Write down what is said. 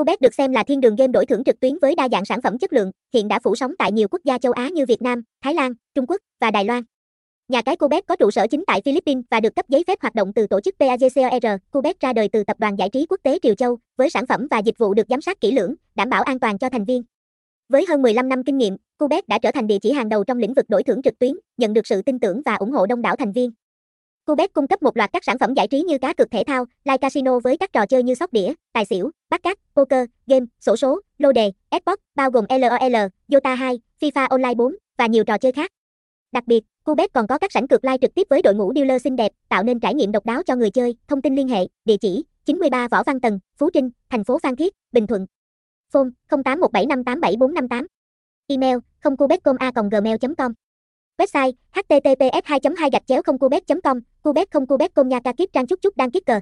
Cubet được xem là thiên đường game đổi thưởng trực tuyến với đa dạng sản phẩm chất lượng, hiện đã phủ sóng tại nhiều quốc gia châu Á như Việt Nam, Thái Lan, Trung Quốc và Đài Loan. Nhà cái Cubet có trụ sở chính tại Philippines và được cấp giấy phép hoạt động từ tổ chức PAGCOR. Cubet ra đời từ tập đoàn giải trí quốc tế Triều Châu, với sản phẩm và dịch vụ được giám sát kỹ lưỡng, đảm bảo an toàn cho thành viên. Với hơn 15 năm kinh nghiệm, Cubet đã trở thành địa chỉ hàng đầu trong lĩnh vực đổi thưởng trực tuyến, nhận được sự tin tưởng và ủng hộ đông đảo thành viên. Cubet cung cấp một loạt các sản phẩm giải trí như cá cược thể thao, live casino với các trò chơi như sóc đĩa, tài xỉu, bắt cát, poker, game, sổ số, lô đề, Xbox, bao gồm LOL, Dota 2, FIFA Online 4 và nhiều trò chơi khác. Đặc biệt, Cubet còn có các sảnh cược live trực tiếp với đội ngũ dealer xinh đẹp, tạo nên trải nghiệm độc đáo cho người chơi. Thông tin liên hệ, địa chỉ 93 Võ Văn Tần, Phú Trinh, thành phố Phan Thiết, Bình Thuận. Phone 0817587458. Email khôngcubetcom@gmail.com. Website https 2 2 gạch chéo không cubet com cubet không cubet com nha ca kíp trang chúc chúc đang ký cờ